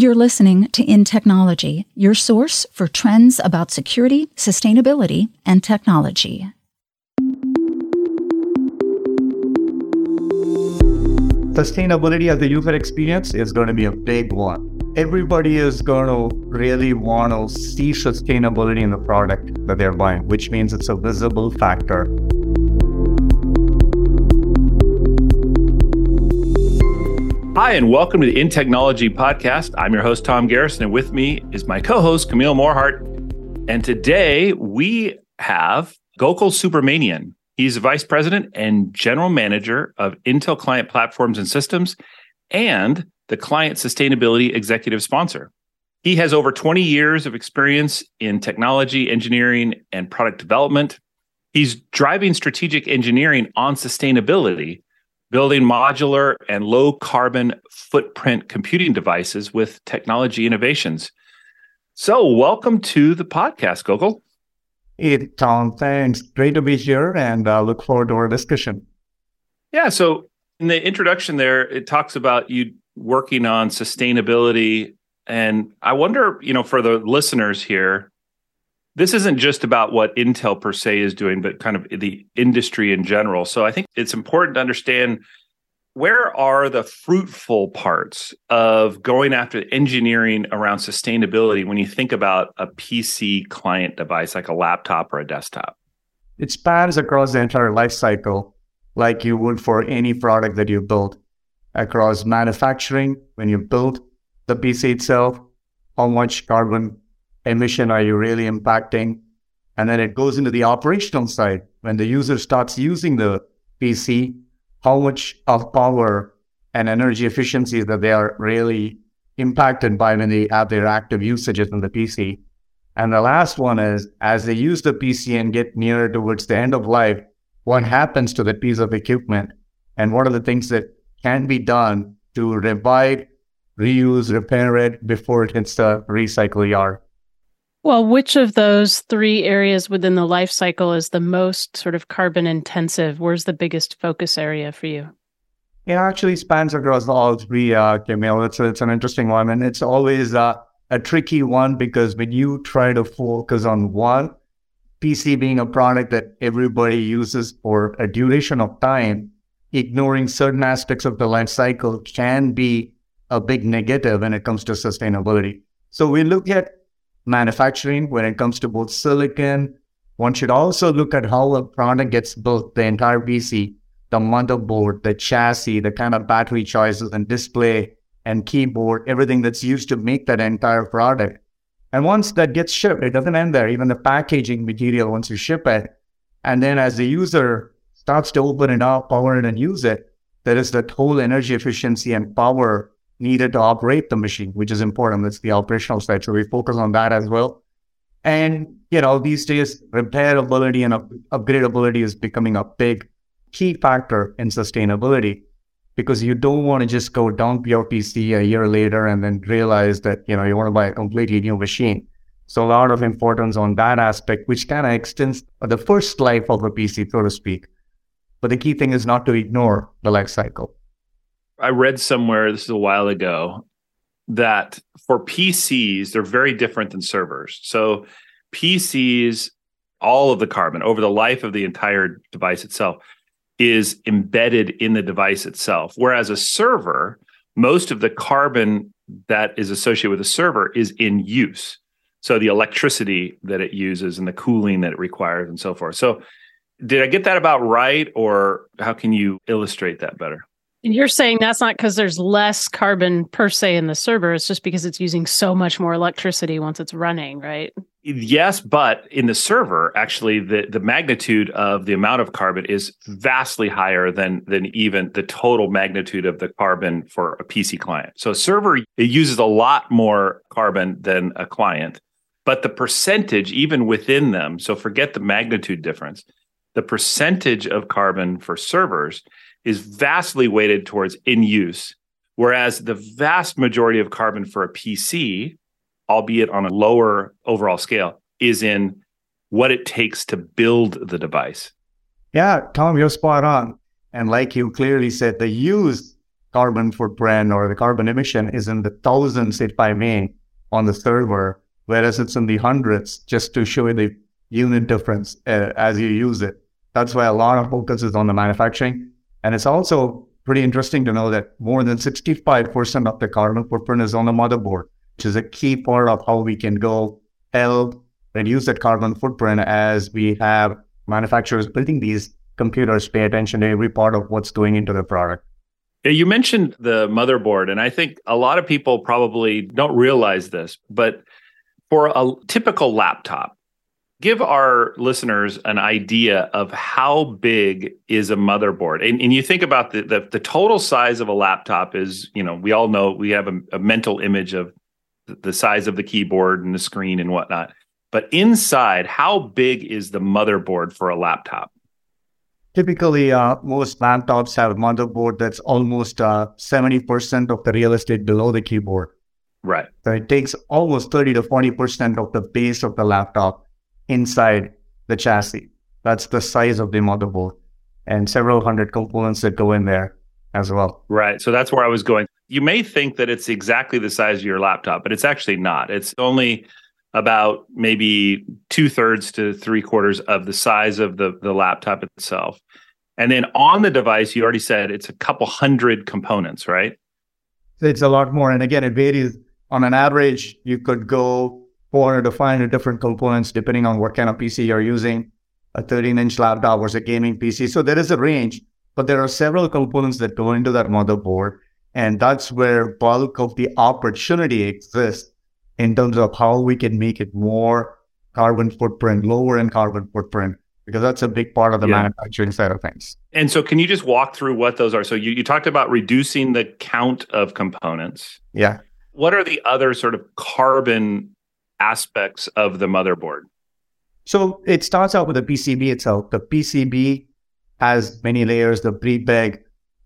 You're listening to InTechnology, your source for trends about security, sustainability, and technology. Sustainability as a user experience is going to be a big one. Everybody is going to really want to see sustainability in the product that they're buying, which means it's a visible factor. Hi, and welcome to the InTechnology podcast. I'm your host, Tom Garrison, and with me is my co host, Camille Morhardt. And today we have Gokul Subramaniam. He's the Vice President and General Manager of Intel Client Platforms and Systems and the Client Sustainability Executive Sponsor. He has over 20 years of experience in technology, engineering, and product development. He's driving strategic engineering on sustainability building modular and low carbon footprint computing devices with technology innovations. So, welcome to the podcast, Gokul. Hey, Tom. Thanks. Great to be here and uh, look forward to our discussion. Yeah. So, in the introduction, there, it talks about you working on sustainability. And I wonder, you know, for the listeners here, this isn't just about what Intel per se is doing, but kind of the industry in general. So I think it's important to understand where are the fruitful parts of going after engineering around sustainability when you think about a PC client device like a laptop or a desktop? It spans across the entire life cycle, like you would for any product that you build. Across manufacturing, when you build the PC itself, how much carbon emission are you really impacting? And then it goes into the operational side. When the user starts using the PC, how much of power and energy efficiency that they are really impacted by when they have their active usages on the PC. And the last one is as they use the PC and get nearer towards the end of life, what happens to that piece of equipment? And what are the things that can be done to revive, reuse, repair it before it hits the recycle yard? Well, which of those three areas within the life cycle is the most sort of carbon intensive? Where's the biggest focus area for you? It actually spans across all three, uh, Camille. It's, it's an interesting one. And it's always uh, a tricky one because when you try to focus on one, PC being a product that everybody uses for a duration of time, ignoring certain aspects of the life cycle can be a big negative when it comes to sustainability. So we look at manufacturing when it comes to both silicon. One should also look at how a product gets built, the entire PC, the motherboard, the chassis, the kind of battery choices and display and keyboard, everything that's used to make that entire product. And once that gets shipped, it doesn't end there. Even the packaging material, once you ship it, and then as the user starts to open it up, power it, and use it, there is that whole energy efficiency and power needed to operate the machine, which is important. That's the operational side. So we focus on that as well. And, you know, these days, repairability and up- upgradability is becoming a big key factor in sustainability because you don't want to just go dump your PC a year later and then realize that, you know, you want to buy a completely new machine. So a lot of importance on that aspect, which kind of extends the first life of a PC, so to speak. But the key thing is not to ignore the life cycle. I read somewhere this is a while ago that for PCs they're very different than servers. So PCs all of the carbon over the life of the entire device itself is embedded in the device itself whereas a server most of the carbon that is associated with a server is in use. So the electricity that it uses and the cooling that it requires and so forth. So did I get that about right or how can you illustrate that better? And you're saying that's not because there's less carbon per se in the server. It's just because it's using so much more electricity once it's running, right? Yes, but in the server, actually, the, the magnitude of the amount of carbon is vastly higher than than even the total magnitude of the carbon for a PC client. So a server it uses a lot more carbon than a client, but the percentage even within them, so forget the magnitude difference, the percentage of carbon for servers is vastly weighted towards in use, whereas the vast majority of carbon for a PC, albeit on a lower overall scale, is in what it takes to build the device. Yeah, Tom, you're spot on. And like you clearly said, the use carbon footprint or the carbon emission is in the thousands, if I may, on the server, whereas it's in the hundreds just to show you the unit difference uh, as you use it. That's why a lot of focus is on the manufacturing. And it's also pretty interesting to know that more than 65% of the carbon footprint is on the motherboard, which is a key part of how we can go help reduce that carbon footprint as we have manufacturers building these computers pay attention to every part of what's going into the product. You mentioned the motherboard, and I think a lot of people probably don't realize this, but for a typical laptop, give our listeners an idea of how big is a motherboard? And, and you think about the, the, the total size of a laptop is you know we all know we have a, a, mental image of the size of the keyboard and the screen and whatnot. But inside how big is the motherboard for a laptop? Typically uh, most laptops have a motherboard that's almost uh, 70% of the real estate below the keyboard. Right. So it takes almost 30 to 40% of the base of the laptop inside the chassis. That's the size of the motherboard and several hundred components that go in there as well. Right. So that's where I was going. You may think that it's exactly the size of your laptop, but it's actually not. It's only about maybe two thirds to three quarters of the size of the, the laptop itself. And then on the device, you already said it's a couple hundred components, right? It's a lot more. And again, it varies. On an average, you could go 400 to 500 different components depending on what kind of PC you're using, a 13 inch laptop versus a gaming PC. So there is a range, but there are several components that go into that motherboard. And that's where bulk of the opportunity exists in terms of how we can make it more carbon footprint, lower in carbon footprint, because that's a big part of the yeah. manufacturing side of things. And so, can you just walk through what those are? So, you, you talked about reducing the count of components. Yeah. What are the other sort of carbon aspects of the motherboard? So it starts out with the PCB itself. The PCB has many layers, the prepreg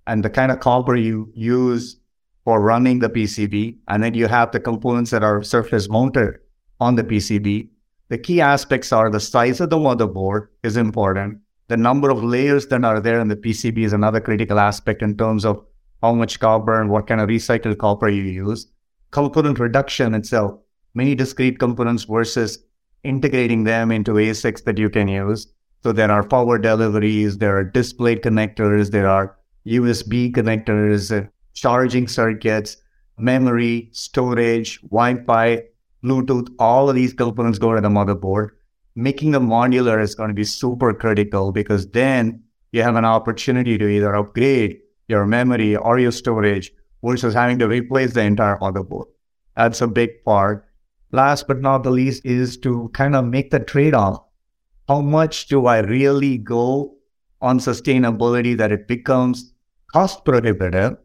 and the kind of copper you use for running the PCB. And then you have the components that are surface mounted on the PCB. The key aspects are the size of the motherboard is important. The number of layers that are there in the PCB is another critical aspect in terms of how much copper and what kind of recycled copper you use. Component reduction itself many discrete components versus integrating them into ASICs that you can use. So there are power deliveries, there are display connectors, there are USB connectors, uh, charging circuits, memory, storage, Wi-Fi, Bluetooth, all of these components go to the motherboard. Making them modular is going to be super critical because then you have an opportunity to either upgrade your memory or your storage versus having to replace the entire motherboard. That's a big part last but not the least is to kind of make the trade off. How much do I really go on sustainability that it becomes cost prohibitive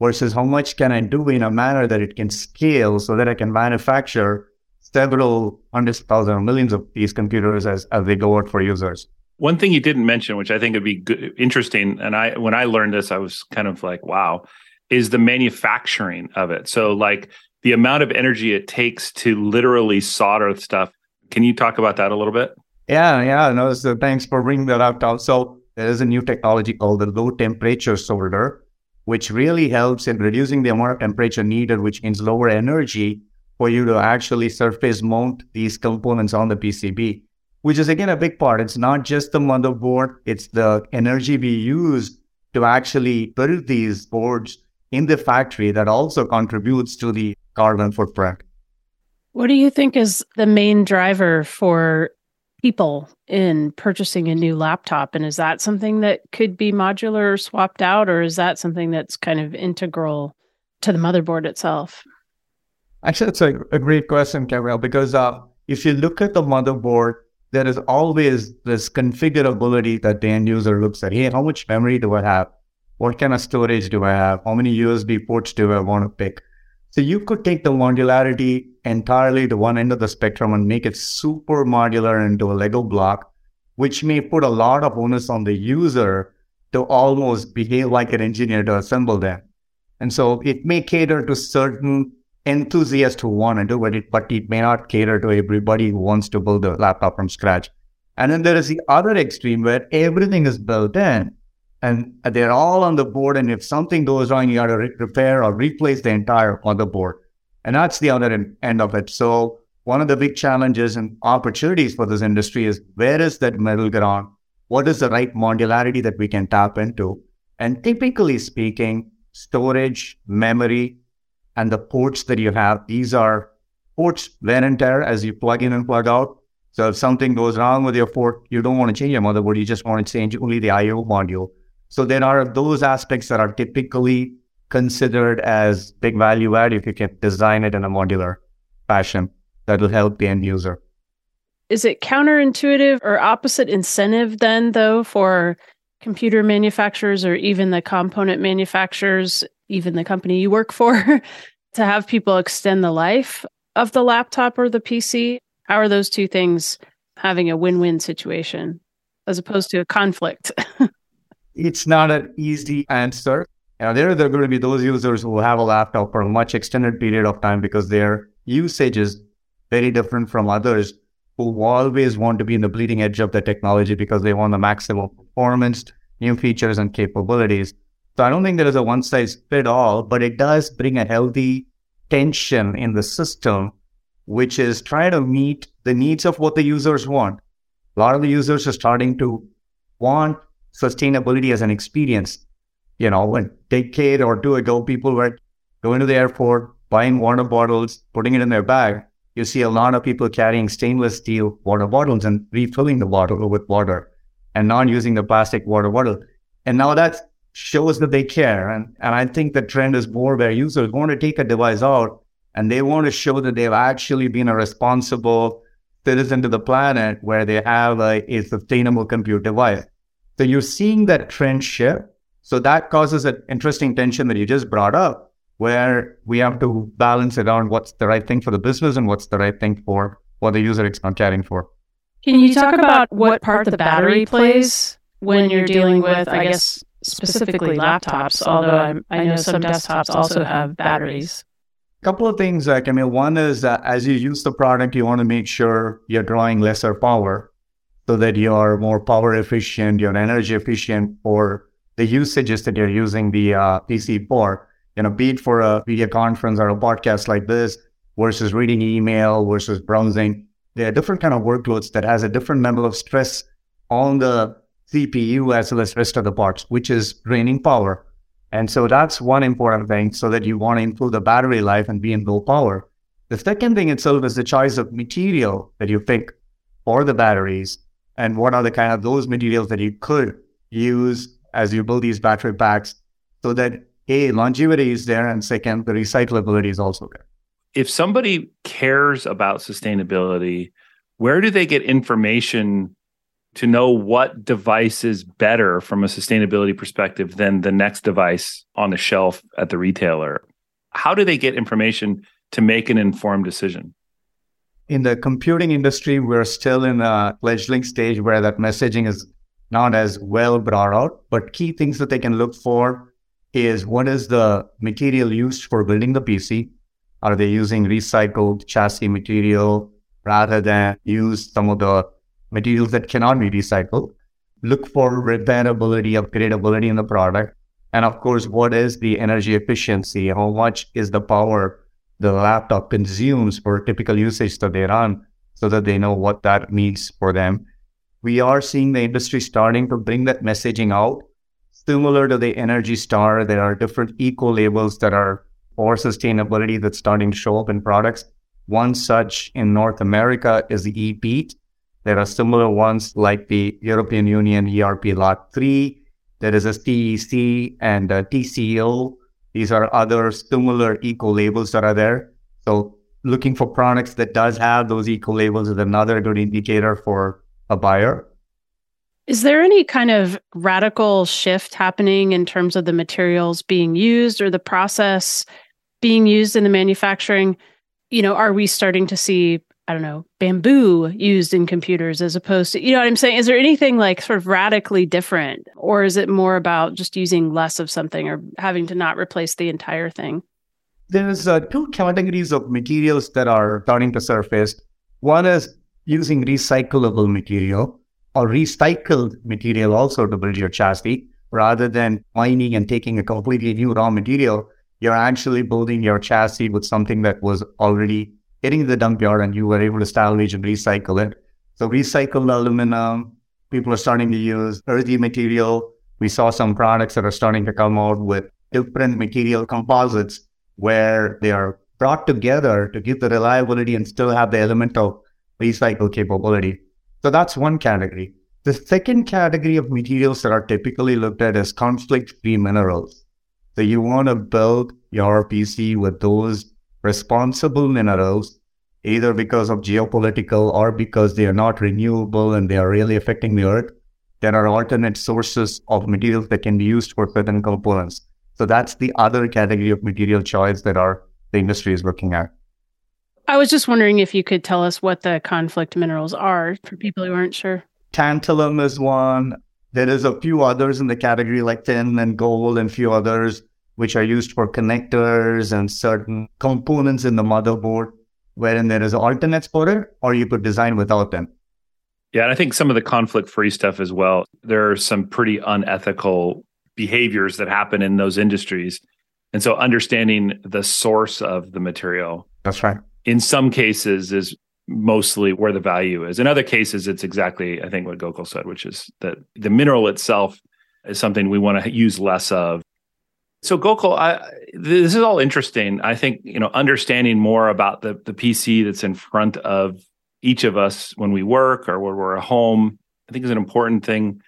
versus how much can I do in a manner that it can scale so that I can manufacture several hundreds of thousands or millions of these computers as, as they go out for users. One thing you didn't mention, which I think would be good, interesting, and I when I learned this, I was kind of like, "Wow," is the manufacturing of it. So, like, the amount of energy it takes to literally solder stuff. Can you talk about that a little bit? Yeah, yeah. No, so thanks for bringing that up. So there is a new technology called the low temperature solder, which really helps in reducing the amount of temperature needed, which means lower energy for you to actually surface mount these components on the PCB, which is again a big part. It's not just the motherboard, it's the energy we use to actually build these boards in the factory that also contributes to the carbon footprint. What do you think is the main driver for people in purchasing a new laptop? And is that something that could be modular or swapped out, or is that something that's kind of integral to the motherboard itself? Actually, it's a, a great question, Gabriel, because uh, if you look at the motherboard, there is always this configurability that the end user looks at. Hey, how much memory do I have? What kind of storage do I have? How many USB ports do I want to pick? So you could take the modularity entirely to one end of the spectrum and make it super modular into a Lego block, which may put a lot of onus on the user to almost behave like an engineer to assemble them. And so it may cater to certain enthusiasts who want to do it, but it may not cater to everybody who wants to build a laptop from scratch. And then there is the other extreme where everything is built in and they're all on the board. And if something goes wrong, you got to re- repair or replace the entire motherboard. And that's the other end of it. So one of the big challenges and opportunities for this industry is where is that middle ground? What is the right modularity that we can tap into? And typically speaking, storage, memory, and the ports that you have, these are ports wear and tear as you plug in and plug out. So if something goes wrong with your port, you don't want to change your motherboard. You just want to change only the IO module. So there are those aspects that are typically considered as big value add if you can design it in a modular fashion that will help the end user. Is it counterintuitive or opposite incentive then, though, for computer manufacturers or even the component manufacturers, even the company you work for, to have people extend the life of the laptop or the PC? How are those two things having a win win situation as opposed to a conflict? it's not an easy answer. You know, there are going to be those users who have a laptop for a much extended period of time because their usage is very different from others who always want to be in the bleeding edge of the technology because they want the maximum performance, new features, and capabilities. So I don't think there is a one size fit all, but it does bring a healthy tension in the system, which is trying to meet the needs of what the users want. A lot of the users are starting to want sustainability as an experience. You know, a decade or two ago, people were going to the airport, buying water bottles, putting it in their bag. You see a lot of people carrying stainless steel water bottles and refilling the bottle with water and not using the plastic water bottle. And now that shows that they care. And, and I think the trend is more where users want to take a device out and they want to show that they've actually been a responsible citizen to the planet where they have a, a sustainable compute device. So you're seeing that trend shift. So that causes an interesting tension that you just brought up, where we have to balance it on what's the right thing for the business and what's the right thing for what the user is not caring for. Can you talk about what part the battery plays when you're dealing with, I guess, specifically laptops, although I, I know some desktops also have batteries? A couple of things, uh, Camille. One is that as you use the product, you want to make sure you're drawing lesser power so that you're more power efficient, you're energy efficient for the usages that you're using the uh, PC for. You know, be it for a video conference or a podcast like this versus reading email versus browsing. There are different kind of workloads that has a different level of stress on the CPU as well as rest of the parts, which is draining power. And so that's one important thing so that you want to improve the battery life and be in low power. The second thing itself is the choice of material that you pick for the batteries and what are the kind of those materials that you could use as you build these battery packs so that a longevity is there and second the recyclability is also there. If somebody cares about sustainability where do they get information to know what device is better from a sustainability perspective than the next device on the shelf at the retailer? How do they get information to make an informed decision in the computing industry, we're still in a fledgling stage where that messaging is not as well brought out. But key things that they can look for is what is the material used for building the PC? Are they using recycled chassis material rather than use some of the materials that cannot be recycled? Look for repairability, upgradability in the product. And of course, what is the energy efficiency? How much is the power the laptop consumes for typical usage that they run so that they know what that means for them. We are seeing the industry starting to bring that messaging out. Similar to the Energy Star, there are different eco labels that are for sustainability that's starting to show up in products. One such in North America is the EPEAT. There are similar ones like the European Union ERP Lot 3. There is a CEC and a TCO these are other similar eco labels that are there. So looking for products that does have those eco labels is another good indicator for a buyer. Is there any kind of radical shift happening in terms of the materials being used or the process being used in the manufacturing? You know, are we starting to see I don't know, bamboo used in computers as opposed to, you know what I'm saying? Is there anything like sort of radically different? Or is it more about just using less of something or having to not replace the entire thing? There's uh, two categories of materials that are starting to surface. One is using recyclable material or recycled material also to build your chassis. rather than mining and taking a completely new raw material, you're actually building your chassis with something that was already hitting the dump yard and you were able to salvage and recycle it. So recycled aluminum, people are starting to use earthy material. We saw some products that are starting to come out with different material composites where they are brought together to give the reliability and still have the element of recycle capability. So that's one category. The second category of materials that are typically looked at as conflict free minerals. So you want to build your PC with those responsible minerals, either because of geopolitical or because they are not renewable and they are really affecting the earth. There are alternate sources of materials that can be used for certain components. So that's the other category of material choice that our the industry is looking at. I was just wondering if you could tell us what the conflict minerals are for people who aren't sure. Tantalum is one. There is a few others in the category like tin and gold and a few others which are used for connectors and certain components in the motherboard wherein there is alternates for it or you could design without them. Yeah, and I think some of the conflict free stuff as well. There are some pretty unethical behaviors that happen in those industries. And so understanding the source of the material. That's right. In some cases is mostly where the value is. In other cases, it's exactly, I think, what Gokul said, which is that the mineral itself is something we want to use less of. So Gokul, I, this is all interesting. I think you know understanding more about the the PC that's in front of each of us when we work or when we're at home, I think is an important thing.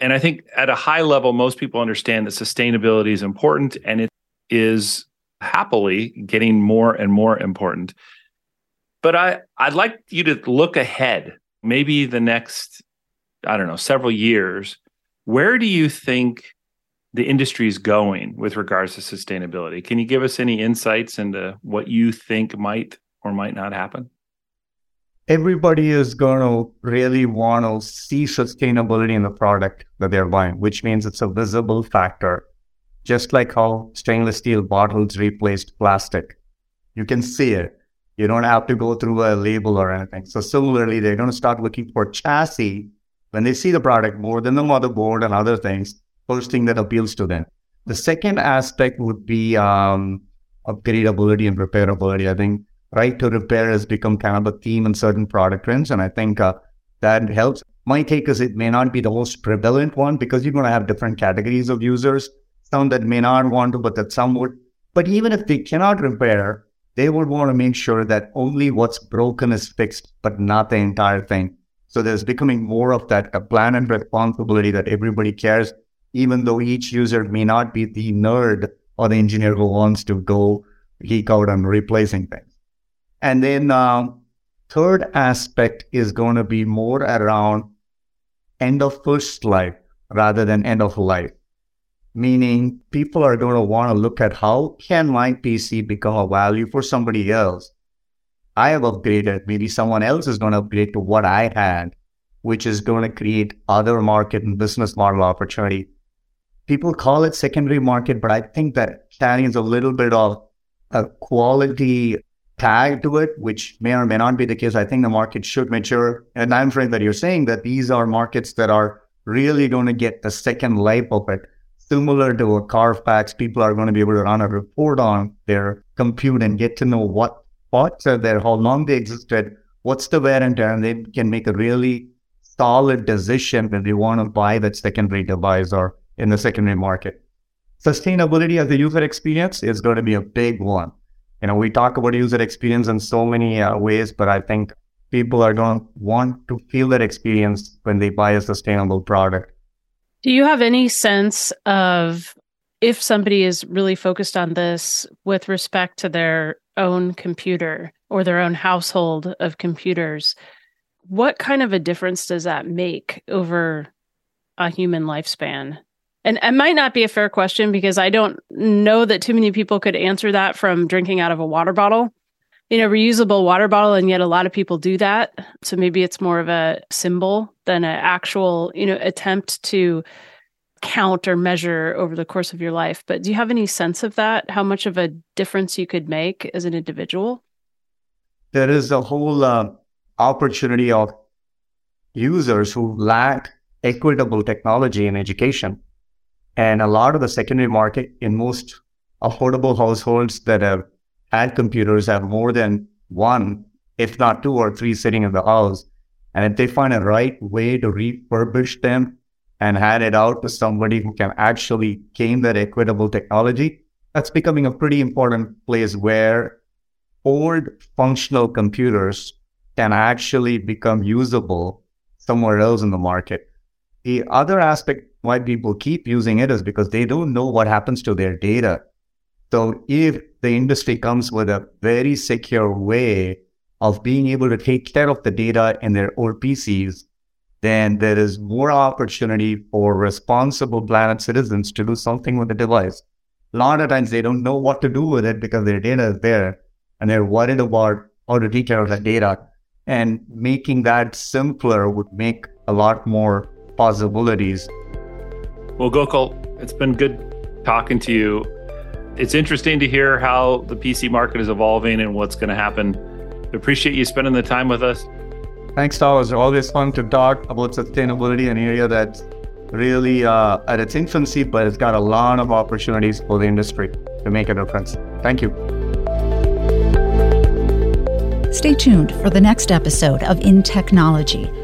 And I think at a high level, most people understand that sustainability is important and it is happily getting more and more important. But I, I'd like you to look ahead, maybe the next, I don't know, several years. Where do you think the industry is going with regards to sustainability? Can you give us any insights into what you think might or might not happen? everybody is going to really want to see sustainability in the product that they're buying, which means it's a visible factor. Just like how stainless steel bottles replaced plastic. You can see it. You don't have to go through a label or anything. So similarly, they're going to start looking for chassis when they see the product more than the motherboard and other things, first thing that appeals to them. The second aspect would be um, upgradability and repairability. I think right to repair has become kind of a theme in certain product trends. And I think uh, that helps. My take is it may not be the most prevalent one because you're going to have different categories of users, some that may not want to, but that some would. But even if they cannot repair, they would want to make sure that only what's broken is fixed, but not the entire thing. So there's becoming more of that a plan and responsibility that everybody cares, even though each user may not be the nerd or the engineer who wants to go geek out on replacing things. And then uh, third aspect is going to be more around end of first life rather than end of life. Meaning people are going to want to look at how can my PC become a value for somebody else? I have upgraded. Maybe someone else is going to upgrade to what I had, which is going to create other market and business model opportunity. People call it secondary market, but I think that carries a little bit of a quality tag to it, which may or may not be the case. I think the market should mature. And I'm afraid that you're saying that these are markets that are really going to get the second life of it. Similar to a Carfax, people are going to be able to run a report on their compute and get to know what parts are there, how long they existed, what's the wear and tear, and they can make a really solid decision when they want to buy that secondary device or in the secondary market. Sustainability as a user experience is going to be a big one you know, we talk about user experience in so many uh, ways, but I think people are going to want to feel that experience when they buy a sustainable product. Do you have any sense of if somebody is really focused on this with respect to their own computer or their own household of computers? What kind of a difference does that make over a human lifespan? And it might not be a fair question because I don't know that too many people could answer that from drinking out of a water bottle. You know, reusable water bottle, and yet a lot of people do that. So maybe it's more of a symbol than an actual, you know, attempt to count or measure over the course of your life. But do you have any sense of that? How much of a difference you could make as an individual? There is a whole uh, opportunity of users who lack equitable technology in education And a lot of the secondary market in most affordable households that have had computers have more than one, if not two or three sitting in the house. And if they find a right way to refurbish them and hand it out to somebody who can actually gain that equitable technology, that's becoming a pretty important place where old functional computers can actually become usable somewhere else in the market. The other aspect why people keep using it is because they don't know what happens to their data. So if the industry comes with a very secure way of being able to take care of the data in their old PCs, then there is more opportunity for responsible planet citizens to do something with the device. A lot of times they don't know what to do with it because their data is there and they're worried about how to take care of that data. And making that simpler would make a lot more possibilities. Well, Gokul, it's been good talking to you. It's interesting to hear how the PC market is evolving and what's going to happen. We appreciate you spending the time with us. Thanks, Tom. It's always fun to talk about sustainability, an area that's really uh, at its infancy, but it's got a lot of opportunities for the industry to make a difference. Thank you. Stay tuned for the next episode of InTechnology